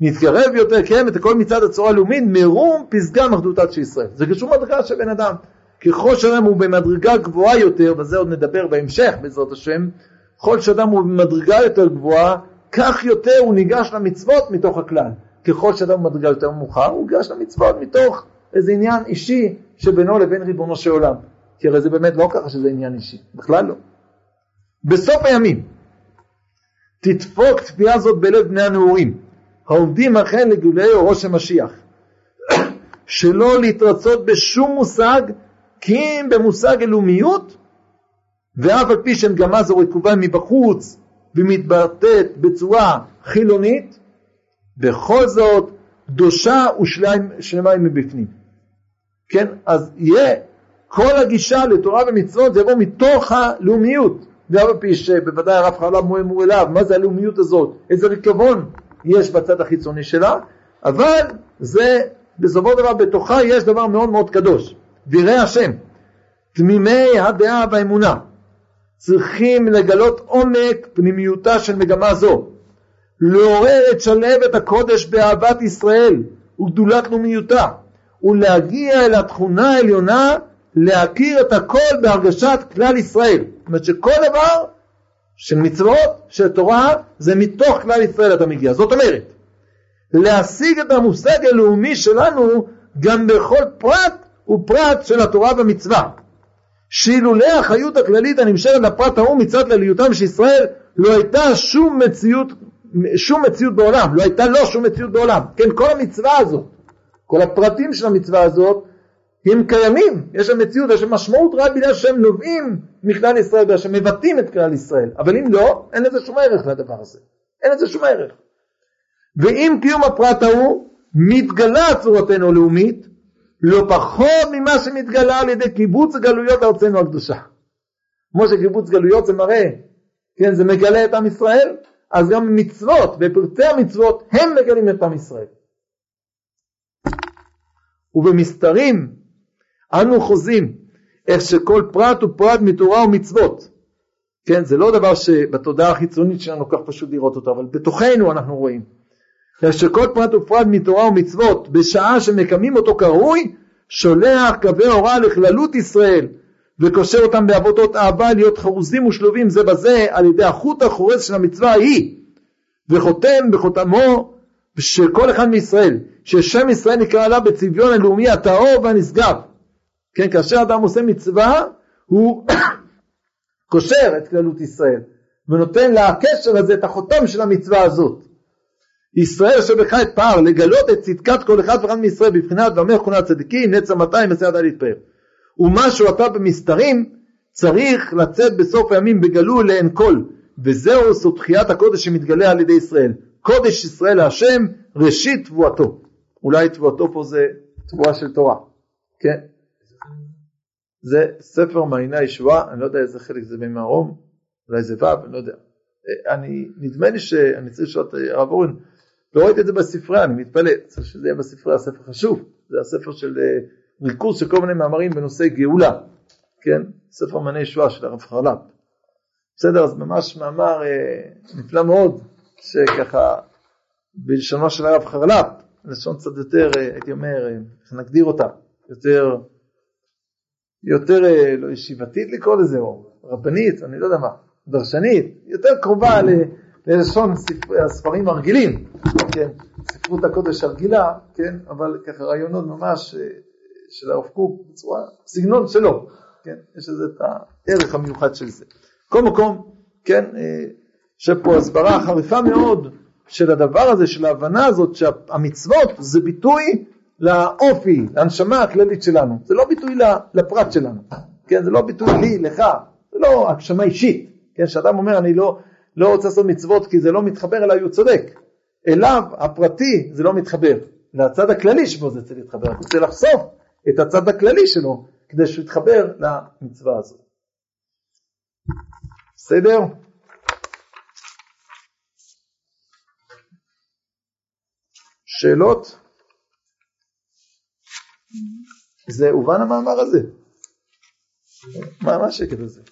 נתקרב יותר, קיים את הכל מצד הצורה הלאומית, מרום פסגה מחדותת של ישראל. זה קשור מדרגה של בן אדם. ככל שאדם הוא במדרגה גבוהה יותר, וזה עוד נדבר בהמשך בעזרת השם, ככל שאדם הוא במדרגה יותר גבוהה, כך יותר הוא ניגש למצוות מתוך הכלל. ככל שאדם במדרגה יותר מאוחר, הוא ניגש למצוות מתוך איזה עניין אישי שבינו לבין ריבונו של עולם. כי הרי זה באמת לא ככה שזה עניין אישי, בכלל לא. בסוף הימים תדפוק תפייה זאת בלב בני הנעורים, העומדים אכן לגילוי אורו של משיח, <coughs> שלא להתרצות בשום מושג כי אם במושג הלאומיות, ואף על פי שמגמה זו רקובה מבחוץ ומתבטאת בצורה חילונית, בכל זאת קדושה ושלמה היא מבפנים. כן, אז יהיה כל הגישה לתורה ומצוות זה יבוא מתוך הלאומיות, ואף על פי שבוודאי הרב חלב מואר אליו, מה זה הלאומיות הזאת, איזה ריקבון יש בצד החיצוני שלה, אבל זה בסופו של דבר בתוכה יש דבר מאוד מאוד קדוש. ויראי השם, תמימי הדעה והאמונה, צריכים לגלות עומק פנימיותה של מגמה זו, לעורר את שלהבת הקודש באהבת ישראל וגדולת לאומיותה, ולהגיע אל התכונה העליונה להכיר את הכל בהרגשת כלל ישראל. זאת אומרת שכל דבר של מצוות, של תורה, זה מתוך כלל ישראל אתה מגיע. זאת אומרת, להשיג את המושג הלאומי שלנו גם בכל פרט ופרט של התורה והמצווה. שאילולא החיות הכללית הנמשכת לפרט ההוא מצד כלליותם של ישראל לא הייתה שום מציאות, שום מציאות בעולם, לא הייתה לו שום מציאות בעולם. כן, כל המצווה הזאת, כל הפרטים של המצווה הזאת הם קיימים, יש שם מציאות, יש שם משמעות רק בגלל שהם נובעים מכלל ישראל, בגלל שהם מבטאים את כלל ישראל, אבל אם לא, אין לזה שום ערך לדבר הזה, אין לזה שום ערך. ואם קיום הפרט ההוא מתגלה צורתנו הלאומית, לא פחות ממה שמתגלה על ידי קיבוץ גלויות ארצנו הקדושה. כמו שקיבוץ גלויות זה מראה, כן, זה מגלה את עם ישראל, אז גם מצוות ופרטי המצוות הם מגלים את עם ישראל. ובמסתרים אנו חוזים איך שכל פרט הוא פרט מתורה ומצוות. כן, זה לא דבר שבתודעה החיצונית שלנו כך פשוט לראות אותו, אבל בתוכנו אנחנו רואים. שכל פרט ופרט מתורה ומצוות בשעה שמקמים אותו כראוי שולח קווי הוראה לכללות ישראל וקושר אותם בעבודות אהבה להיות חרוזים ושלובים זה בזה על ידי החוט החורז של המצווה ההיא וחותם בחותמו של כל אחד מישראל ששם ישראל נקרא עליו בצביון הלאומי הטהור והנשגב כן כאשר אדם עושה מצווה הוא <coughs> קושר את כללות ישראל, ונותן לקשר הזה את החותם של המצווה הזאת. ישראל אשר בך את פער, לגלות את צדקת כל אחד ואחד מישראל בבחינת ואומר כהונת צדיקים, נצר 200 מסייע די להתפאר. ומה שהוא אתה במסתרים, צריך לצאת בסוף הימים בגלוי לעין כל, וזהו זו תחיית הקודש שמתגלה על ידי ישראל. קודש ישראל להשם, ראשית תבואתו. אולי תבואתו פה זה תבואה של תורה, כן? זה ספר מעייני הישועה, אני לא יודע איזה חלק זה במרום, אולי זה ו', אני לא יודע. אני, נדמה לי שאני צריך לשאול את הרב אורן, לא ראיתי את זה בספרייה, אני מתפלא, צריך שזה יהיה בספרייה, ספר חשוב, זה הספר של אה, ריכוז של כל מיני מאמרים בנושא גאולה, כן? ספר מעייני ישועה של הרב חרל"פ. בסדר, אז ממש מאמר אה, נפלא מאוד, שככה בלשונו של הרב חרל"פ, לשון קצת יותר, אה, הייתי אומר, אה, איך נגדיר אותה, יותר, יותר אה, לא ישיבתית לקרוא לזה, או רבנית, אני לא יודע מה, דרשנית, יותר קרובה ל, ללשון ספר, הספרים הרגילים, כן, ספרות הקודש הרגילה, כן, אבל ככה רעיונות ממש של הרב קוק בצורה, סגנון שלו, כן, יש לזה את הערך המיוחד של זה. כל מקום, כן, שפה הסברה חריפה מאוד של הדבר הזה, של ההבנה הזאת שהמצוות זה ביטוי לאופי, להנשמה הכללית שלנו, זה לא ביטוי לפרט שלנו, כן, זה לא ביטוי לי, לך, זה לא הגשמה אישית, כן, שאדם אומר אני לא, לא רוצה לעשות מצוות כי זה לא מתחבר אליי, הוא צודק, אליו הפרטי זה לא מתחבר, לצד הכללי שבו זה צריך להתחבר, הוא רוצה לחשוף את הצד הכללי שלו כדי שהוא יתחבר למצווה הזאת. בסדר? שאלות? זה הובן המאמר הזה. מה, מה השקט הזה?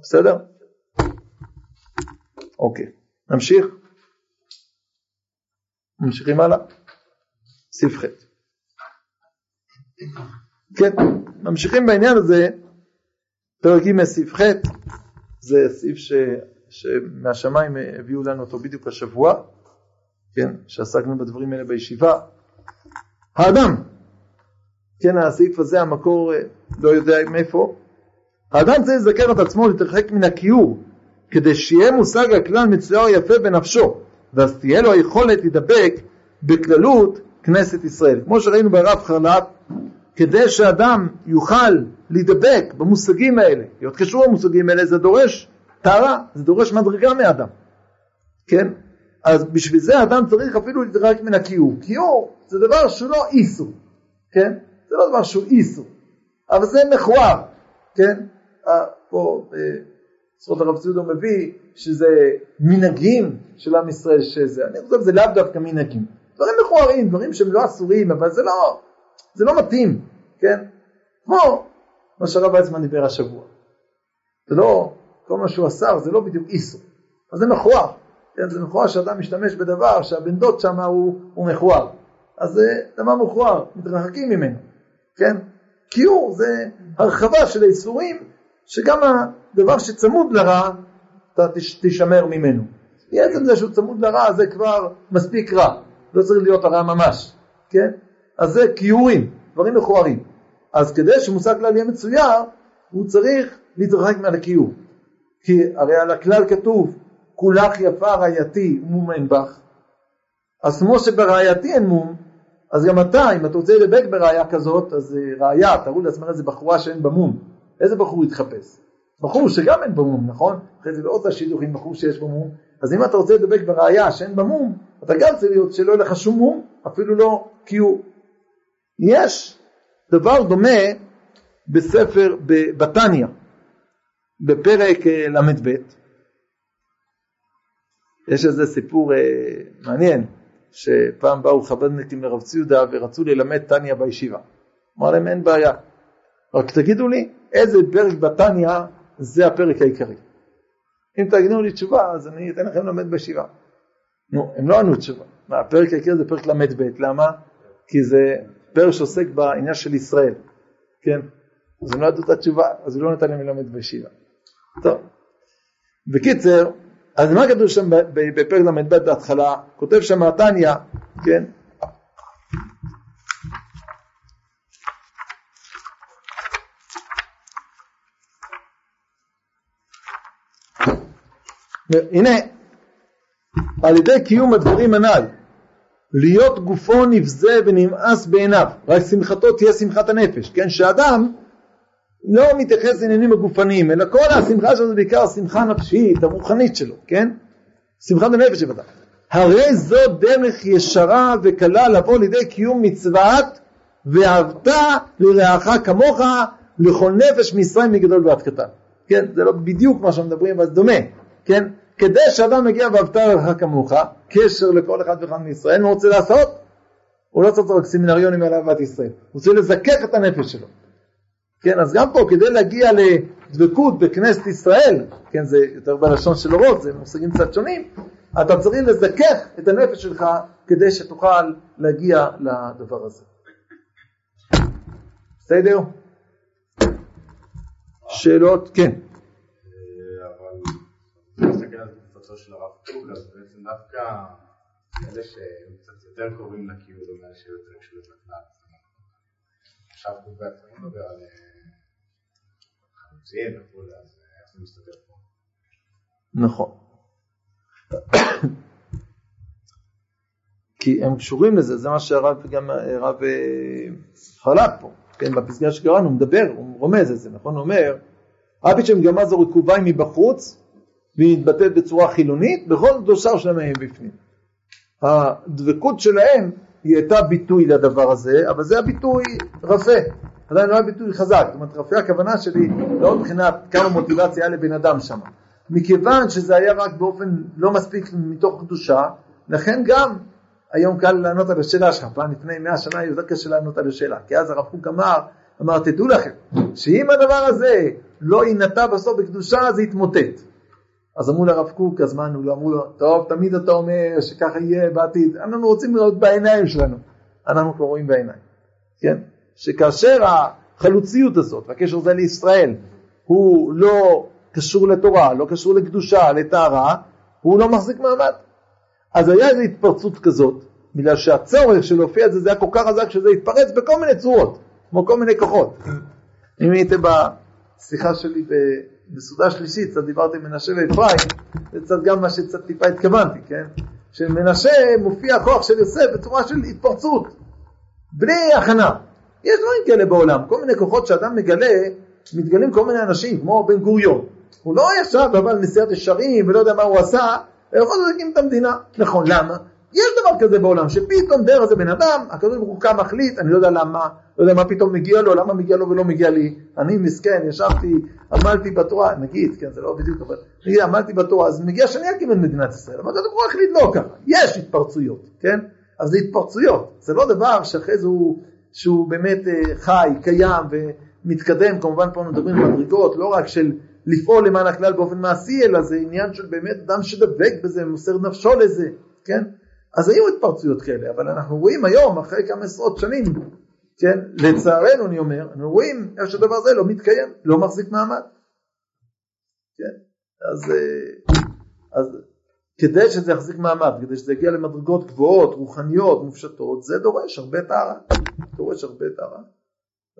בסדר? אוקיי, נמשיך. ממשיכים הלאה. סעיף ח'. כן, ממשיכים בעניין הזה, פרק ג' סעיף ח', זה סעיף ש... שמהשמיים הביאו לנו אותו בדיוק השבוע, כן, שעסקנו בדברים האלה בישיבה. האדם, כן, הסעיף הזה, המקור לא יודע מאיפה, האדם צריך לזכר את עצמו להתרחק מן הכיעור, כדי שיהיה מושג הכלל מצויר יפה בנפשו, ואז תהיה לו היכולת להידבק בכללות כנסת ישראל. כמו שראינו ברב חרל"פ, כדי שאדם יוכל להידבק במושגים האלה, להיות קשור במושגים האלה, זה דורש טהרה, זה דורש מדרגה מאדם, כן? אז בשביל זה אדם צריך אפילו להתרחק מן הכיעור. כיעור זה דבר שהוא לא איסור, כן? זה לא דבר שהוא איסור, אבל זה מכוער, כן? פה בספרות הרב ציודו מביא שזה מנהגים של עם ישראל שזה, אני חושב שזה לאו דווקא מנהגים, דברים מכוערים, דברים שהם לא אסורים, אבל זה לא, זה לא מתאים, כן? כמו מה שהרב ויצמן דיבר השבוע. זה לא, כל מה שהוא אסר זה לא בדיוק איסור, אז זה מכוער. כן, זה מכוער שאדם משתמש בדבר שהבן דוד שם הוא, הוא מכוער. אז זה דבר מכוער, מתרחקים ממנו, כן? כיעור זה הרחבה של האיסורים, שגם הדבר שצמוד לרע, אתה תשמר ממנו. בעצם זה שהוא צמוד לרע זה כבר מספיק רע, לא צריך להיות הרע ממש, כן? אז זה כיעורים, דברים מכוערים. אז כדי שמושג כלל יהיה מצויר, הוא צריך להתרחק מעל הכיעור. כי הרי על הכלל כתוב כולך יפה רעייתי מום אין בך. אז כמו שברעייתי אין מום, אז גם אתה, אם אתה רוצה לדבק בראייה כזאת, אז ראייה, תראו לעצמך איזה בחורה שאין בה מום. איזה בחור יתחפש? בחור שגם אין בו מום, נכון? אחרי זה לא עושה שידוך עם בחור שיש בו מום. אז אם אתה רוצה לדבק בראייה שאין בה מום, אתה גם צריך להיות שלא יהיה לך שום מום, אפילו לא הוא... יש דבר דומה בספר, בתניא, בפרק אה, ל"ב, יש איזה סיפור אה, מעניין, שפעם באו חב"דניקים לרב ציודה ורצו ללמד טניה בישיבה. אמר להם אין בעיה, רק תגידו לי איזה פרק בתניא זה הפרק העיקרי. אם תגידו לי תשובה אז אני אתן לכם ללמד בישיבה. נו, הם לא ענו תשובה. מה, הפרק העיקר זה פרק ל"ב, למה? כי זה פרק שעוסק בעניין של ישראל, כן? אז הם לא ידעו את התשובה, אז הוא לא נתן להם ללמד בישיבה. טוב. בקיצר, אז מה כתוב שם בפרק ל"ב בהתחלה? כותב שם התניא, כן? הנה על ידי קיום הדברים הנ"ל, להיות גופו נבזה ונמאס בעיניו, רק שמחתו תהיה שמחת הנפש, כן? שאדם לא מתייחס לעניינים הגופניים, אלא כל השמחה שלו זה בעיקר השמחה הנפשית, הרוחנית שלו, כן? שמחת הנפש שבטח. הרי זו דרך ישרה וקלה לבוא לידי קיום מצוות ואהבת לרעך כמוך לכל נפש מישראל מגדול ועד קטן. כן, זה לא בדיוק מה שמדברים, אבל זה דומה, כן? כדי שאדם מגיע ואהבת לרעך כמוך, קשר לכל אחד ואחד מישראל, מה הוא רוצה לעשות? הוא לא צריך רק סמינריונים על אהבת ישראל, הוא רוצה לזכך את הנפש שלו. כן, אז גם פה כדי להגיע לדבקות בכנסת ישראל, כן, זה יותר בלשון של אורות, זה מושגים קצת שונים, אתה צריך לזכך את הנפש שלך כדי שתוכל להגיע לדבר הזה. בסדר? שאלות? כן. נסתכל על תקופתו של הרב קוק, אז בעצם דווקא אלה שהם קצת יותר קרובים לקיוד, או מאלה שיותר קשורים לכלל. עכשיו קוק בעצמו מדבר על אה, חלוצים וכולי, אז איך זה מסתדר פה? נכון. כי הם קשורים לזה, זה מה שהרב גם הרב אה, חלק פה, כן, בפסגה שקראנו, הוא מדבר, הוא רומז את זה, נכון? הוא אומר, אף שמגמה זו רקובה מבחוץ, והיא מתבטאת בצורה חילונית, בכל דושר שלהם הם בפנים. הדבקות שלהם היא הייתה ביטוי לדבר הזה, אבל זה הביטוי רפה, עדיין לא היה ביטוי חזק, זאת אומרת רפה הכוונה שלי לא מבחינת כמה מוטיבציה היה לבן אדם שם, מכיוון שזה היה רק באופן לא מספיק מתוך קדושה, לכן גם היום קל לענות על השאלה שלך, פעם לפני מאה שנה יותר קשה לענות על השאלה, כי אז הרב קוק אמר, אמר תדעו לכם, שאם הדבר הזה לא יינטע בסוף בקדושה זה יתמוטט. אז אמרו לרב קוק, אז מה לו? אמרו לו, טוב, תמיד אתה אומר שככה יהיה בעתיד, אנחנו רוצים לראות בעיניים שלנו, אנחנו כבר רואים בעיניים, כן? שכאשר החלוציות הזאת, והקשר הזה לישראל, הוא לא קשור לתורה, לא קשור לקדושה, לטהרה, הוא לא מחזיק מעמד. אז היה איזו התפרצות כזאת, בגלל שהצורך של להופיע את זה, זה היה כל כך חזק שזה התפרץ בכל מיני צורות, כמו כל מיני כוחות. אם הייתם בשיחה שלי בסעודה שלישית, קצת דיברתי מנשה ואפרים, זה קצת גם מה שקצת טיפה התכוונתי, כן? שמנשה מופיע הכוח של יוסף בצורה של התפרצות, בלי הכנה. יש דברים כאלה בעולם, כל מיני כוחות שאדם מגלה, מתגלים כל מיני אנשים, כמו בן גוריון. הוא לא ישב אבל נשיאת ישרים ולא יודע מה הוא עשה, יכול להקים את המדינה. נכון, למה? יש דבר כזה בעולם, שפתאום דרך איזה בן אדם, הקדוש ברוך הוא קם מחליט, אני לא יודע למה, לא יודע מה פתאום מגיע לו, למה מגיע לו ולא מגיע לי. אני מסכן, ישבתי, עמלתי בתורה, נגיד, כן, זה לא בדיוק, אבל נגיד, עמלתי בתורה, אז מגיע שאני אקים את מדינת ישראל, אבל הקדוש ברוך הוא החליט לא ככה, יש התפרצויות, כן? אז זה התפרצויות, זה לא דבר שאחרי זה הוא, שהוא באמת אה, חי, קיים ומתקדם, כמובן פה מדברים על מדרגות, לא רק של לפעול למען הכלל באופן מעשי, אלא זה עניין של באמת אדם שדבק בזה, מוסר נפשו לזה, כן? אז היו התפרצויות כאלה, אבל אנחנו רואים היום, אחרי כמה עשרות שנים, כן, לצערנו אני אומר, אנחנו רואים איך שהדבר הזה לא מתקיים, לא מחזיק מעמד. כן, אז, אה, אז כדי שזה יחזיק מעמד, כדי שזה יגיע למדרגות גבוהות, רוחניות, מופשטות, זה דורש הרבה טהרה, דורש הרבה טהרה.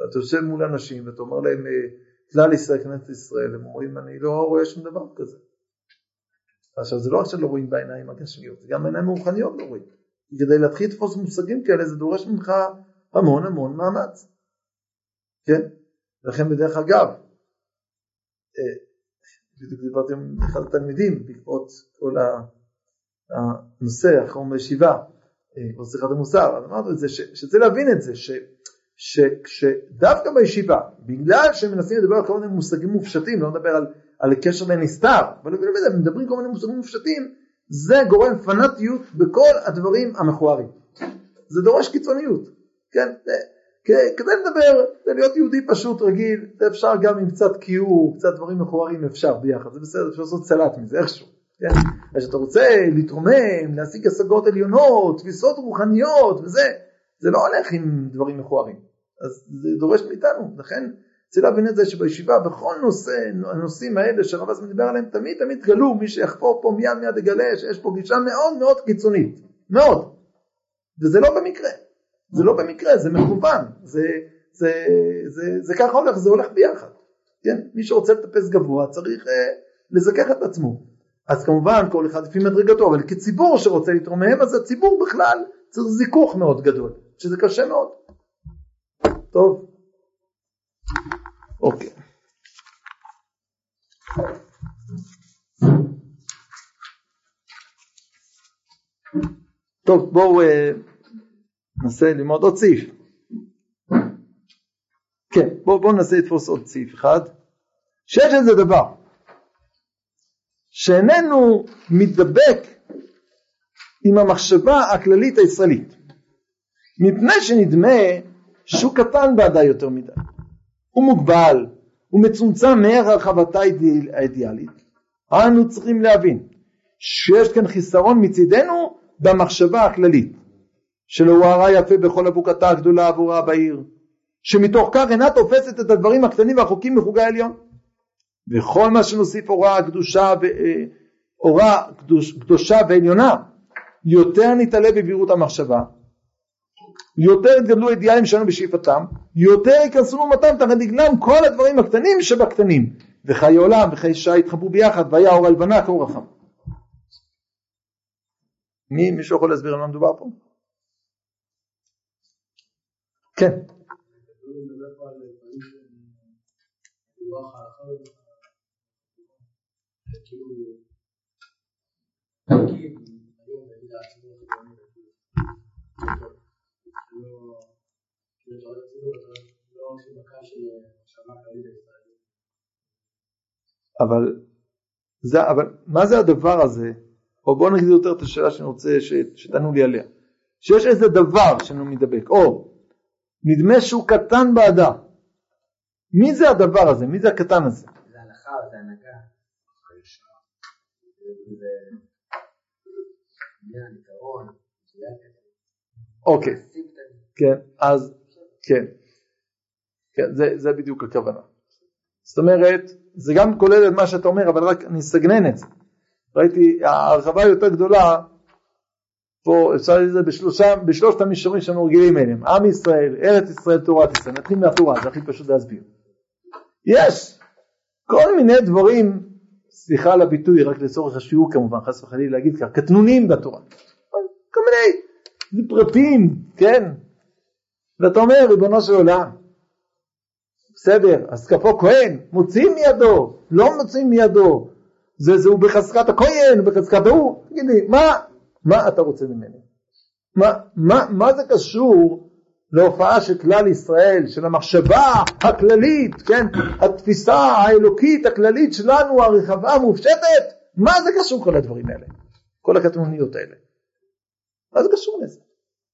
אתה יושב מול אנשים ואתה אומר להם, אה, כלל ישראל, כנסת ישראל, הם אומרים, אני לא רואה שום דבר כזה. עכשיו זה לא רק שלא רואים בעיניים הגשמיות, זה גם בעיניים הרוחניות לא רואים. כדי להתחיל לתפוס מושגים כאלה זה דורש ממך המון המון מאמץ. כן? לכן בדרך אגב, אה, בדיוק דיברתי עם אחד התלמידים בעקבות כל הנושא אחרון בישיבה, או אה, שיחת המוסר, אז אמרנו את זה, שצריך להבין את זה, שדווקא בישיבה, בגלל שהם מנסים לדבר על כל מיני מושגים מופשטים, לא מדבר על על קשר לנסתר, אבל מדברים כל מיני מושגים מופשטים, זה גורם פנאטיות בכל הדברים המכוערים. זה דורש קיצוניות, כן? כדי לדבר, כדי להיות יהודי פשוט רגיל, זה אפשר גם עם קצת קיור, קצת דברים מכוערים אפשר ביחד, זה בסדר, אפשר לעשות סלט מזה איכשהו, כן? כשאתה רוצה להתרומם, להשיג השגות עליונות, תפיסות רוחניות וזה, זה לא הולך עם דברים מכוערים, אז זה דורש מאיתנו, לכן צריך להבין את זה שבישיבה בכל נושא, הנושאים האלה שהרב הזמן דיבר עליהם, תמיד תמיד תגלו, מי שיחפור פה מיד מיד יגלה שיש פה גישה מאוד מאוד קיצונית, מאוד. וזה לא במקרה, זה לא במקרה, זה מכוון, זה, זה, זה, זה, זה ככה הולך, זה הולך ביחד. כן? מי שרוצה לטפס גבוה צריך אה, לזכך את עצמו. אז כמובן כל אחד לפי מדרגתו, אבל כציבור שרוצה להתרומם, אז הציבור בכלל צריך זיכוך מאוד גדול, שזה קשה מאוד. טוב, אוקיי. טוב, בואו אה, ננסה ללמוד עוד סעיף. כן, בואו בוא ננסה לתפוס עוד סעיף אחד. שיש איזה דבר שאיננו מתדבק עם המחשבה הכללית הישראלית, מפני שנדמה שהוא קטן בעדה יותר מדי, הוא מוגבל, הוא מצומצם מהרחבתה האידיאלית, אנו צריכים להבין שיש כאן חיסרון מצידנו במחשבה הכללית, שלא הוא הרע יפה בכל אבוקתה הגדולה עבורה בעיר, שמתוך כך אינה תופסת את הדברים הקטנים והחוקים מחוגי העליון. וכל מה שנוסיף הוראה קדושה, אה, הוראה קדוש, קדושה ועליונה, יותר נתעלה בבהירות המחשבה, יותר יתגדלו אידיאלים שלנו בשאיפתם, יותר ייכנסו לעומתם תחת דגלם כל הדברים הקטנים שבקטנים, וחיי עולם וחיי שעה יתחברו ביחד, והיה אור הלבנה כאור רחם. מי, מישהו יכול להסביר על מה מדובר פה? כן. אבל, זה, אבל מה זה הדבר הזה, או בואו נגיד יותר את השאלה שאני רוצה שתענו לי עליה, שיש איזה דבר שאינו מדבק, או נדמה שהוא קטן בעדה, מי זה הדבר הזה? מי זה הקטן הזה? זה הלכה, זה הנהגה. אוקיי, כן, אז, כן, כן, זה, זה בדיוק הכוונה. זאת אומרת, זה גם כולל את מה שאתה אומר, אבל רק אני אסגנן את זה. ראיתי, ההרחבה היותר גדולה, פה אפשר להגיד את זה בשלושה, בשלושת המישורים שאנו רגילים אליהם, עם ישראל, ארץ ישראל, תורת ישראל, נתחיל מהתורה, זה הכי פשוט להסביר. יש כל מיני דברים, סליחה על הביטוי, רק לצורך השיעור כמובן, חס וחלילה להגיד כך, קטנונים בתורה. כל מיני פרטים, כן? ואתה אומר, ריבונו של עולם, בסדר, אז כפו כהן, מוציאים מידו, לא מוציאים מידו, זה, זה הוא בחזקת הכהן, בחזקת ההוא, תגיד לי, מה, מה אתה רוצה ממני? מה, מה, מה זה קשור להופעה של כלל ישראל, של המחשבה הכללית, כן, התפיסה האלוקית הכללית שלנו, הרחבה המופשטת, מה זה קשור כל הדברים האלה? כל הקטנוניות האלה. מה זה קשור לזה?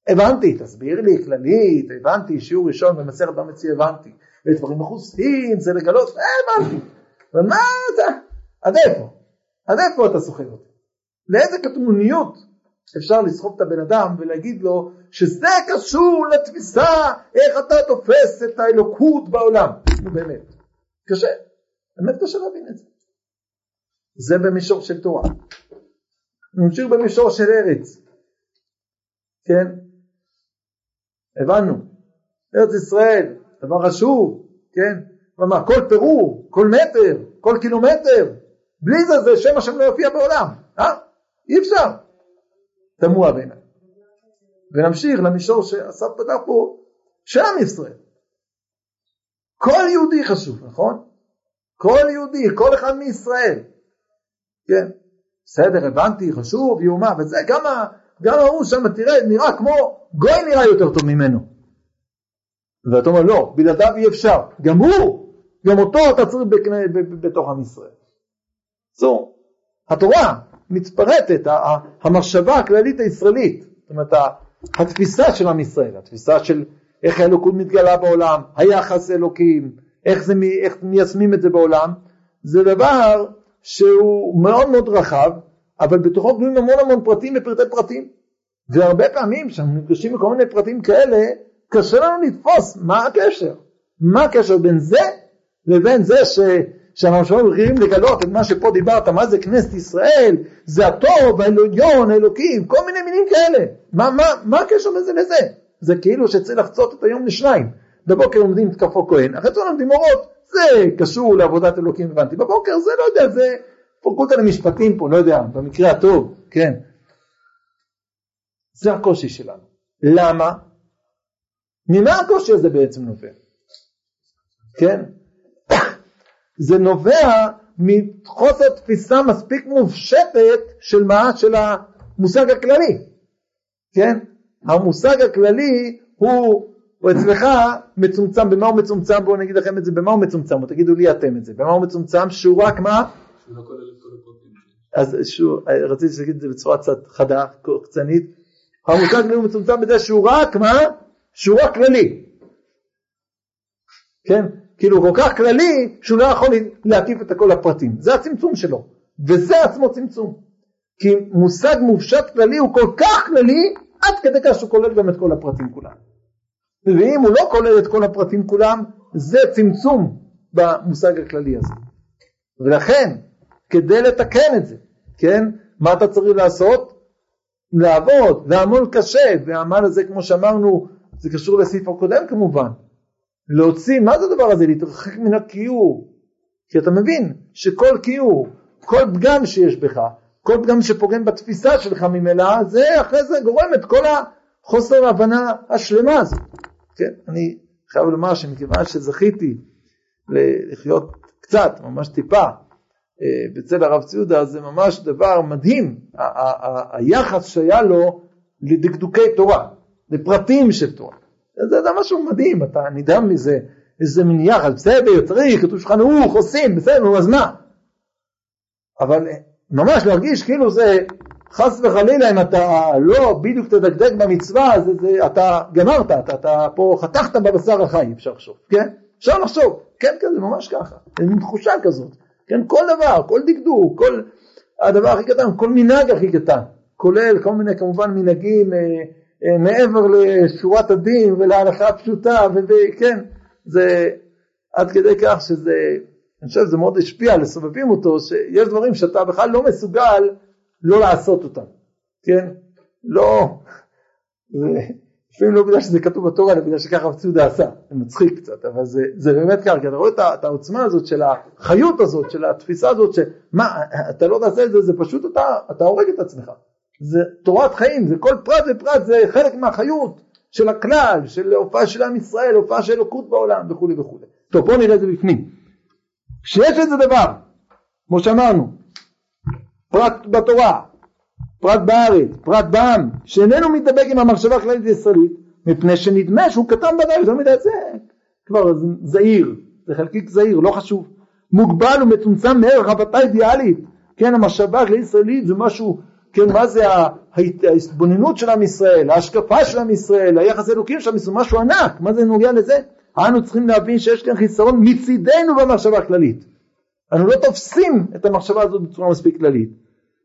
הבנתי, תסביר לי כללית, הבנתי, שיעור ראשון במסכת במציא הבנתי, ודברים מכוסים, זה לגלות, הבנתי, ומה אתה, עד איפה? עד איפה אתה סוחב אותי? לאיזה קטנוניות אפשר לסחוב את הבן אדם ולהגיד לו שזה קשור לתפיסה איך אתה תופס את האלוקות בעולם. נו באמת, קשה, באמת קשה להבין את זה. זה במישור של תורה. נמשיך במישור של ארץ, כן? הבנו, ארץ ישראל, דבר חשוב, כן? כלומר כל פירור, כל מטר, כל קילומטר, בלי זה זה שם השם לא יופיע בעולם, אה? אי אפשר. תמוה בעיניי. ונמשיך למישור שאסף פתח פה, של עם ישראל. כל יהודי חשוב, נכון? כל יהודי, כל אחד מישראל. כן, בסדר, הבנתי, חשוב, יאומה, וזה, גם, גם ההוא שם, תראה, נראה כמו, גוי נראה יותר טוב ממנו. ואתה אומר, לא, בלעדיו אי אפשר. גם הוא, גם אותו אתה צריך בתוך עם ישראל. זו, התורה מתפרטת, המחשבה הכללית הישראלית, זאת אומרת התפיסה של עם ישראל, התפיסה של איך האלוקות מתגלה בעולם, היחס אלוקים, איך, זה, איך מיישמים את זה בעולם, זה דבר שהוא מאוד מאוד רחב, אבל בתוכו גלויים המון המון פרטים ופרטי פרטים. והרבה פעמים כשאנחנו נפגשים בכל מיני פרטים כאלה, קשה לנו לתפוס מה הקשר. מה הקשר בין זה לבין זה ש... שאנחנו רגילים לגלות את מה שפה דיברת, מה זה כנסת ישראל, זה הטוב, העליון, האלוקים, כל מיני מינים כאלה. מה, מה, מה הקשר בין זה לזה? זה כאילו שצריך לחצות את היום לשניים. בבוקר לומדים את כפו כהן, אחרי זה לומדים אורות, זה קשור לעבודת אלוקים, הבנתי. בבוקר זה לא יודע, זה פקולטה למשפטים פה, לא יודע, במקרה הטוב, כן. זה הקושי שלנו. למה? ממה הקושי הזה בעצם נובע? כן? <coughs> זה נובע מחוסר תפיסה מספיק מופשטת של מה? של המושג הכללי. כן? המושג הכללי הוא, הוא אצלך מצומצם, במה הוא מצומצם? בואו נגיד לכם את זה, במה הוא מצומצם? או תגידו לי אתם את זה. במה הוא מצומצם? שהוא רק מה? שהוא לא כולל את כל הפרטים. אז שוב, רציתי להגיד את זה בצורה קצת חדה, קצנית. המושג הכללי הוא מצומצם בזה שהוא רק מה? שהוא רק כללי. כן? כאילו כל כך כללי שהוא לא יכול להקיף את כל הפרטים. זה הצמצום שלו. וזה עצמו צמצום. כי מושג מופשט כללי הוא כל כך כללי עד כדי כך שהוא כולל גם את כל הפרטים כולם. ואם הוא לא כולל את כל הפרטים כולם, זה צמצום במושג הכללי הזה. ולכן, כדי לתקן את זה, כן, מה אתה צריך לעשות? לעבוד, לעמול קשה, והעמל הזה, כמו שאמרנו, זה קשור לסעיף הקודם כמובן. להוציא, מה זה הדבר הזה? להתרחק מן הכיור. כי אתה מבין שכל כיור, כל פגם שיש בך, כל פגם שפוגם בתפיסה שלך ממילא, זה אחרי זה גורם את כל החוסר ההבנה השלמה הזאת. כן, אני חייב לומר שמכיוון שזכיתי לחיות קצת, ממש טיפה, אה, בצל הרב ציודה, זה ממש דבר מדהים, היחס שהיה לו לדקדוקי תורה, לפרטים של תורה. זה, זה משהו מדהים, אתה נדהם מזה, איזה מין יחס, בסדר, צריך, כתוב שולחן ערוך, עושים, בסדר, אז מה? אבל ממש להרגיש כאילו זה חס וחלילה אם אתה לא בדיוק תדקדק במצווה, זה, זה, אתה גמרת, אתה, אתה פה חתכת בבשר החי, אפשר לחשוב, כן? אפשר לחשוב, כן, כן, זה ממש ככה, זה מין תחושה כזאת, כן, כל דבר, כל דקדוק, כל הדבר הכי קטן, כל מנהג הכי קטן, כולל כל מיני כמובן מנהגים אה, אה, מעבר לשורת הדין ולהלכה הפשוטה, וכן, זה עד כדי כך שזה אני חושב שזה מאוד השפיע על הסובבים אותו, שיש דברים שאתה בכלל לא מסוגל לא לעשות אותם, כן? לא, לפעמים לא בגלל שזה כתוב בתורה, אלא בגלל שככה רב ציודה עשה, זה מצחיק קצת, אבל זה, זה באמת ככה, כי אתה רואה את העוצמה הזאת של החיות הזאת, של התפיסה הזאת, שמה, אתה לא תעשה את זה, זה פשוט אתה, אתה הורג את עצמך. זה תורת חיים, זה כל פרט ופרט, זה חלק מהחיות של הכלל, של הופעה של עם ישראל, הופעה של אלוקות בעולם וכולי וכולי. טוב, בואו נראה את זה בפנים. כשיש איזה דבר, כמו שאמרנו, פרט בתורה, פרט בארץ, פרט בעם, שאיננו מתדבק עם המחשבה הכללית הישראלית, מפני שנדמה שהוא קטן בוודאי, יותר מדי זה כבר זהיר, זה חלקיק זהיר, לא חשוב, מוגבל ומצומצם מערך הבטה אידיאלית, כן, המחשבה הכללית הישראלית זה משהו, כן, מה זה ההתבוננות של עם ישראל, ההשקפה של עם ישראל, היחס האלוקים של עם ישראל, משהו ענק, מה זה נוגע לזה? אנו צריכים להבין שיש כאן חיסרון מצידנו במחשבה הכללית. אנו לא תופסים את המחשבה הזאת בצורה מספיק כללית.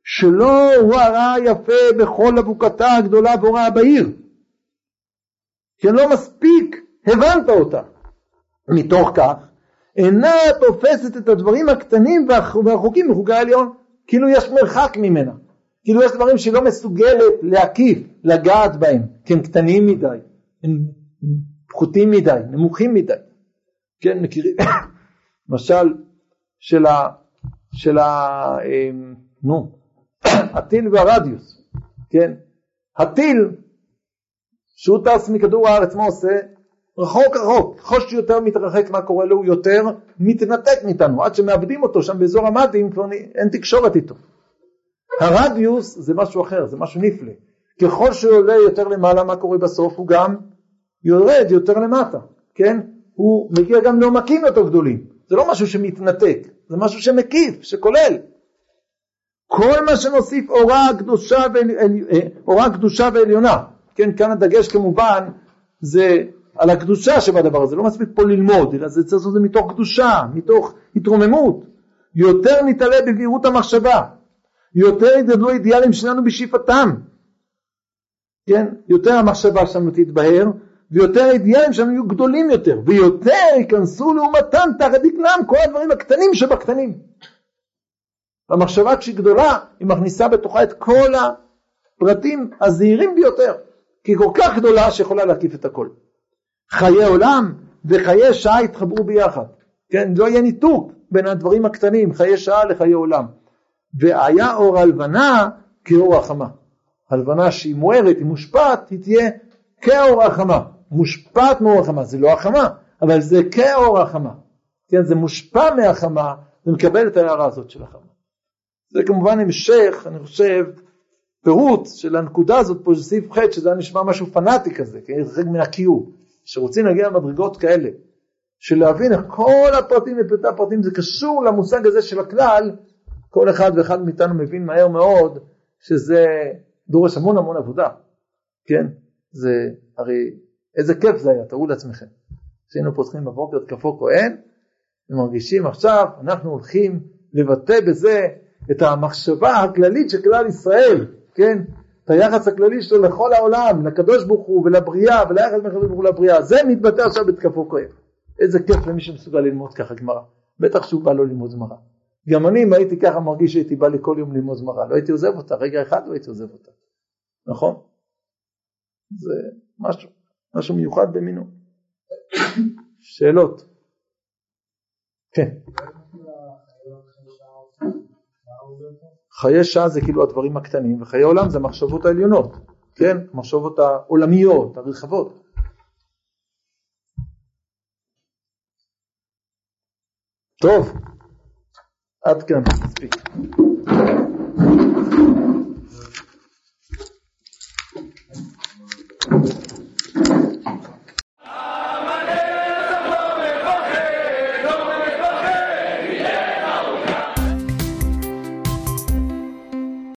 שלא הוא הרע יפה בכל אבוקתה הגדולה והוראה בעיר. שלא מספיק הבנת אותה. מתוך כך, אינה תופסת את הדברים הקטנים והרחוקים מחוקי העליון, כאילו יש מרחק ממנה. כאילו יש דברים שהיא לא מסוגלת להקיף, לגעת בהם, כי הם קטנים מדי, הם פחותים מדי, נמוכים מדי. כן, מכירים, <coughs> משל של ה... של ה... אמ, נו, <coughs> הטיל והרדיוס, כן? הטיל, שהוא טס מכדור הארץ, מה עושה? רחוק רחוק, ככל שיותר מתרחק מה קורה לו, הוא יותר מתנתק מאיתנו, עד שמאבדים אותו שם באזור המדים כבר אין תקשורת איתו. הרדיוס זה משהו אחר, זה משהו נפלא. ככל שהוא עולה יותר למעלה, מה קורה בסוף? הוא גם יורד יותר למטה, כן? הוא מגיע גם לעומקים יותר גדולים. זה לא משהו שמתנתק, זה משהו שמקיף, שכולל. כל מה שנוסיף אורה קדושה, אה, אורה קדושה ועליונה, כן, כאן הדגש כמובן זה על הקדושה שבדבר הזה, לא מספיק פה ללמוד, אלא זה צריך לעשות את זה מתוך קדושה, מתוך התרוממות. יותר נתעלה בבהירות המחשבה, יותר יגדלו האידיאלים שלנו בשאיפתם, כן, יותר המחשבה שלנו תתבהר, ויותר האידיאלים שלנו יהיו גדולים יותר, ויותר ייכנסו לעומתם תחת דגלם כל הדברים הקטנים שבקטנים. המחשבה כשהיא גדולה, היא מכניסה בתוכה את כל הפרטים הזהירים ביותר, כי היא כל כך גדולה שיכולה להקיף את הכל. חיי עולם וחיי שעה יתחברו ביחד, כן? לא יהיה ניתוק בין הדברים הקטנים, חיי שעה לחיי עולם. והיה אור הלבנה כאור החמה. הלבנה שהיא מוארת, היא מושפעת, היא תהיה כאור החמה. מושפעת מאור החמה, זה לא החמה, אבל זה כאור החמה. כן, זה מושפע מהחמה, זה מקבל את ההערה הזאת של החמה. זה כמובן המשך, אני חושב, פירוט של הנקודה הזאת פה של סעיף ח' שזה היה נשמע משהו פנאטי כזה, כן, חלק מן הקיום, שרוצים להגיע למדרגות כאלה, של להבין איך כל הפרטים ופרטי הפרטים זה קשור למושג הזה של הכלל, כל אחד ואחד מאיתנו מבין מהר מאוד שזה דורש המון המון עבודה, כן? זה הרי איזה כיף זה היה, תראו לעצמכם. כשהיינו פותחים בבוקר את כפו כהן, ומרגישים עכשיו, אנחנו הולכים לבטא בזה את המחשבה הכללית של כלל ישראל, כן? את היחס הכללי שלו לכל העולם, לקדוש ברוך הוא ולבריאה וליחס בין הקדוש ברוך הוא לבריאה, זה מתבטא עכשיו בתקפו כהן. איזה כיף למי שמסוגל ללמוד ככה גמרא. בטח שהוא בא לו ללמוד גמרא. גם אני אם הייתי ככה מרגיש שהייתי בא לי כל יום ללמוד גמרא, לא הייתי עוזב אותה, רגע אחד לא הייתי עוזב אותה. נכון? זה משהו, משהו מיוחד במינו. שאלות? כן. חיי שעה זה כאילו הדברים הקטנים, וחיי עולם זה המחשבות העליונות, כן? המחשבות העולמיות, הרחבות. טוב, עד כאן, מספיק.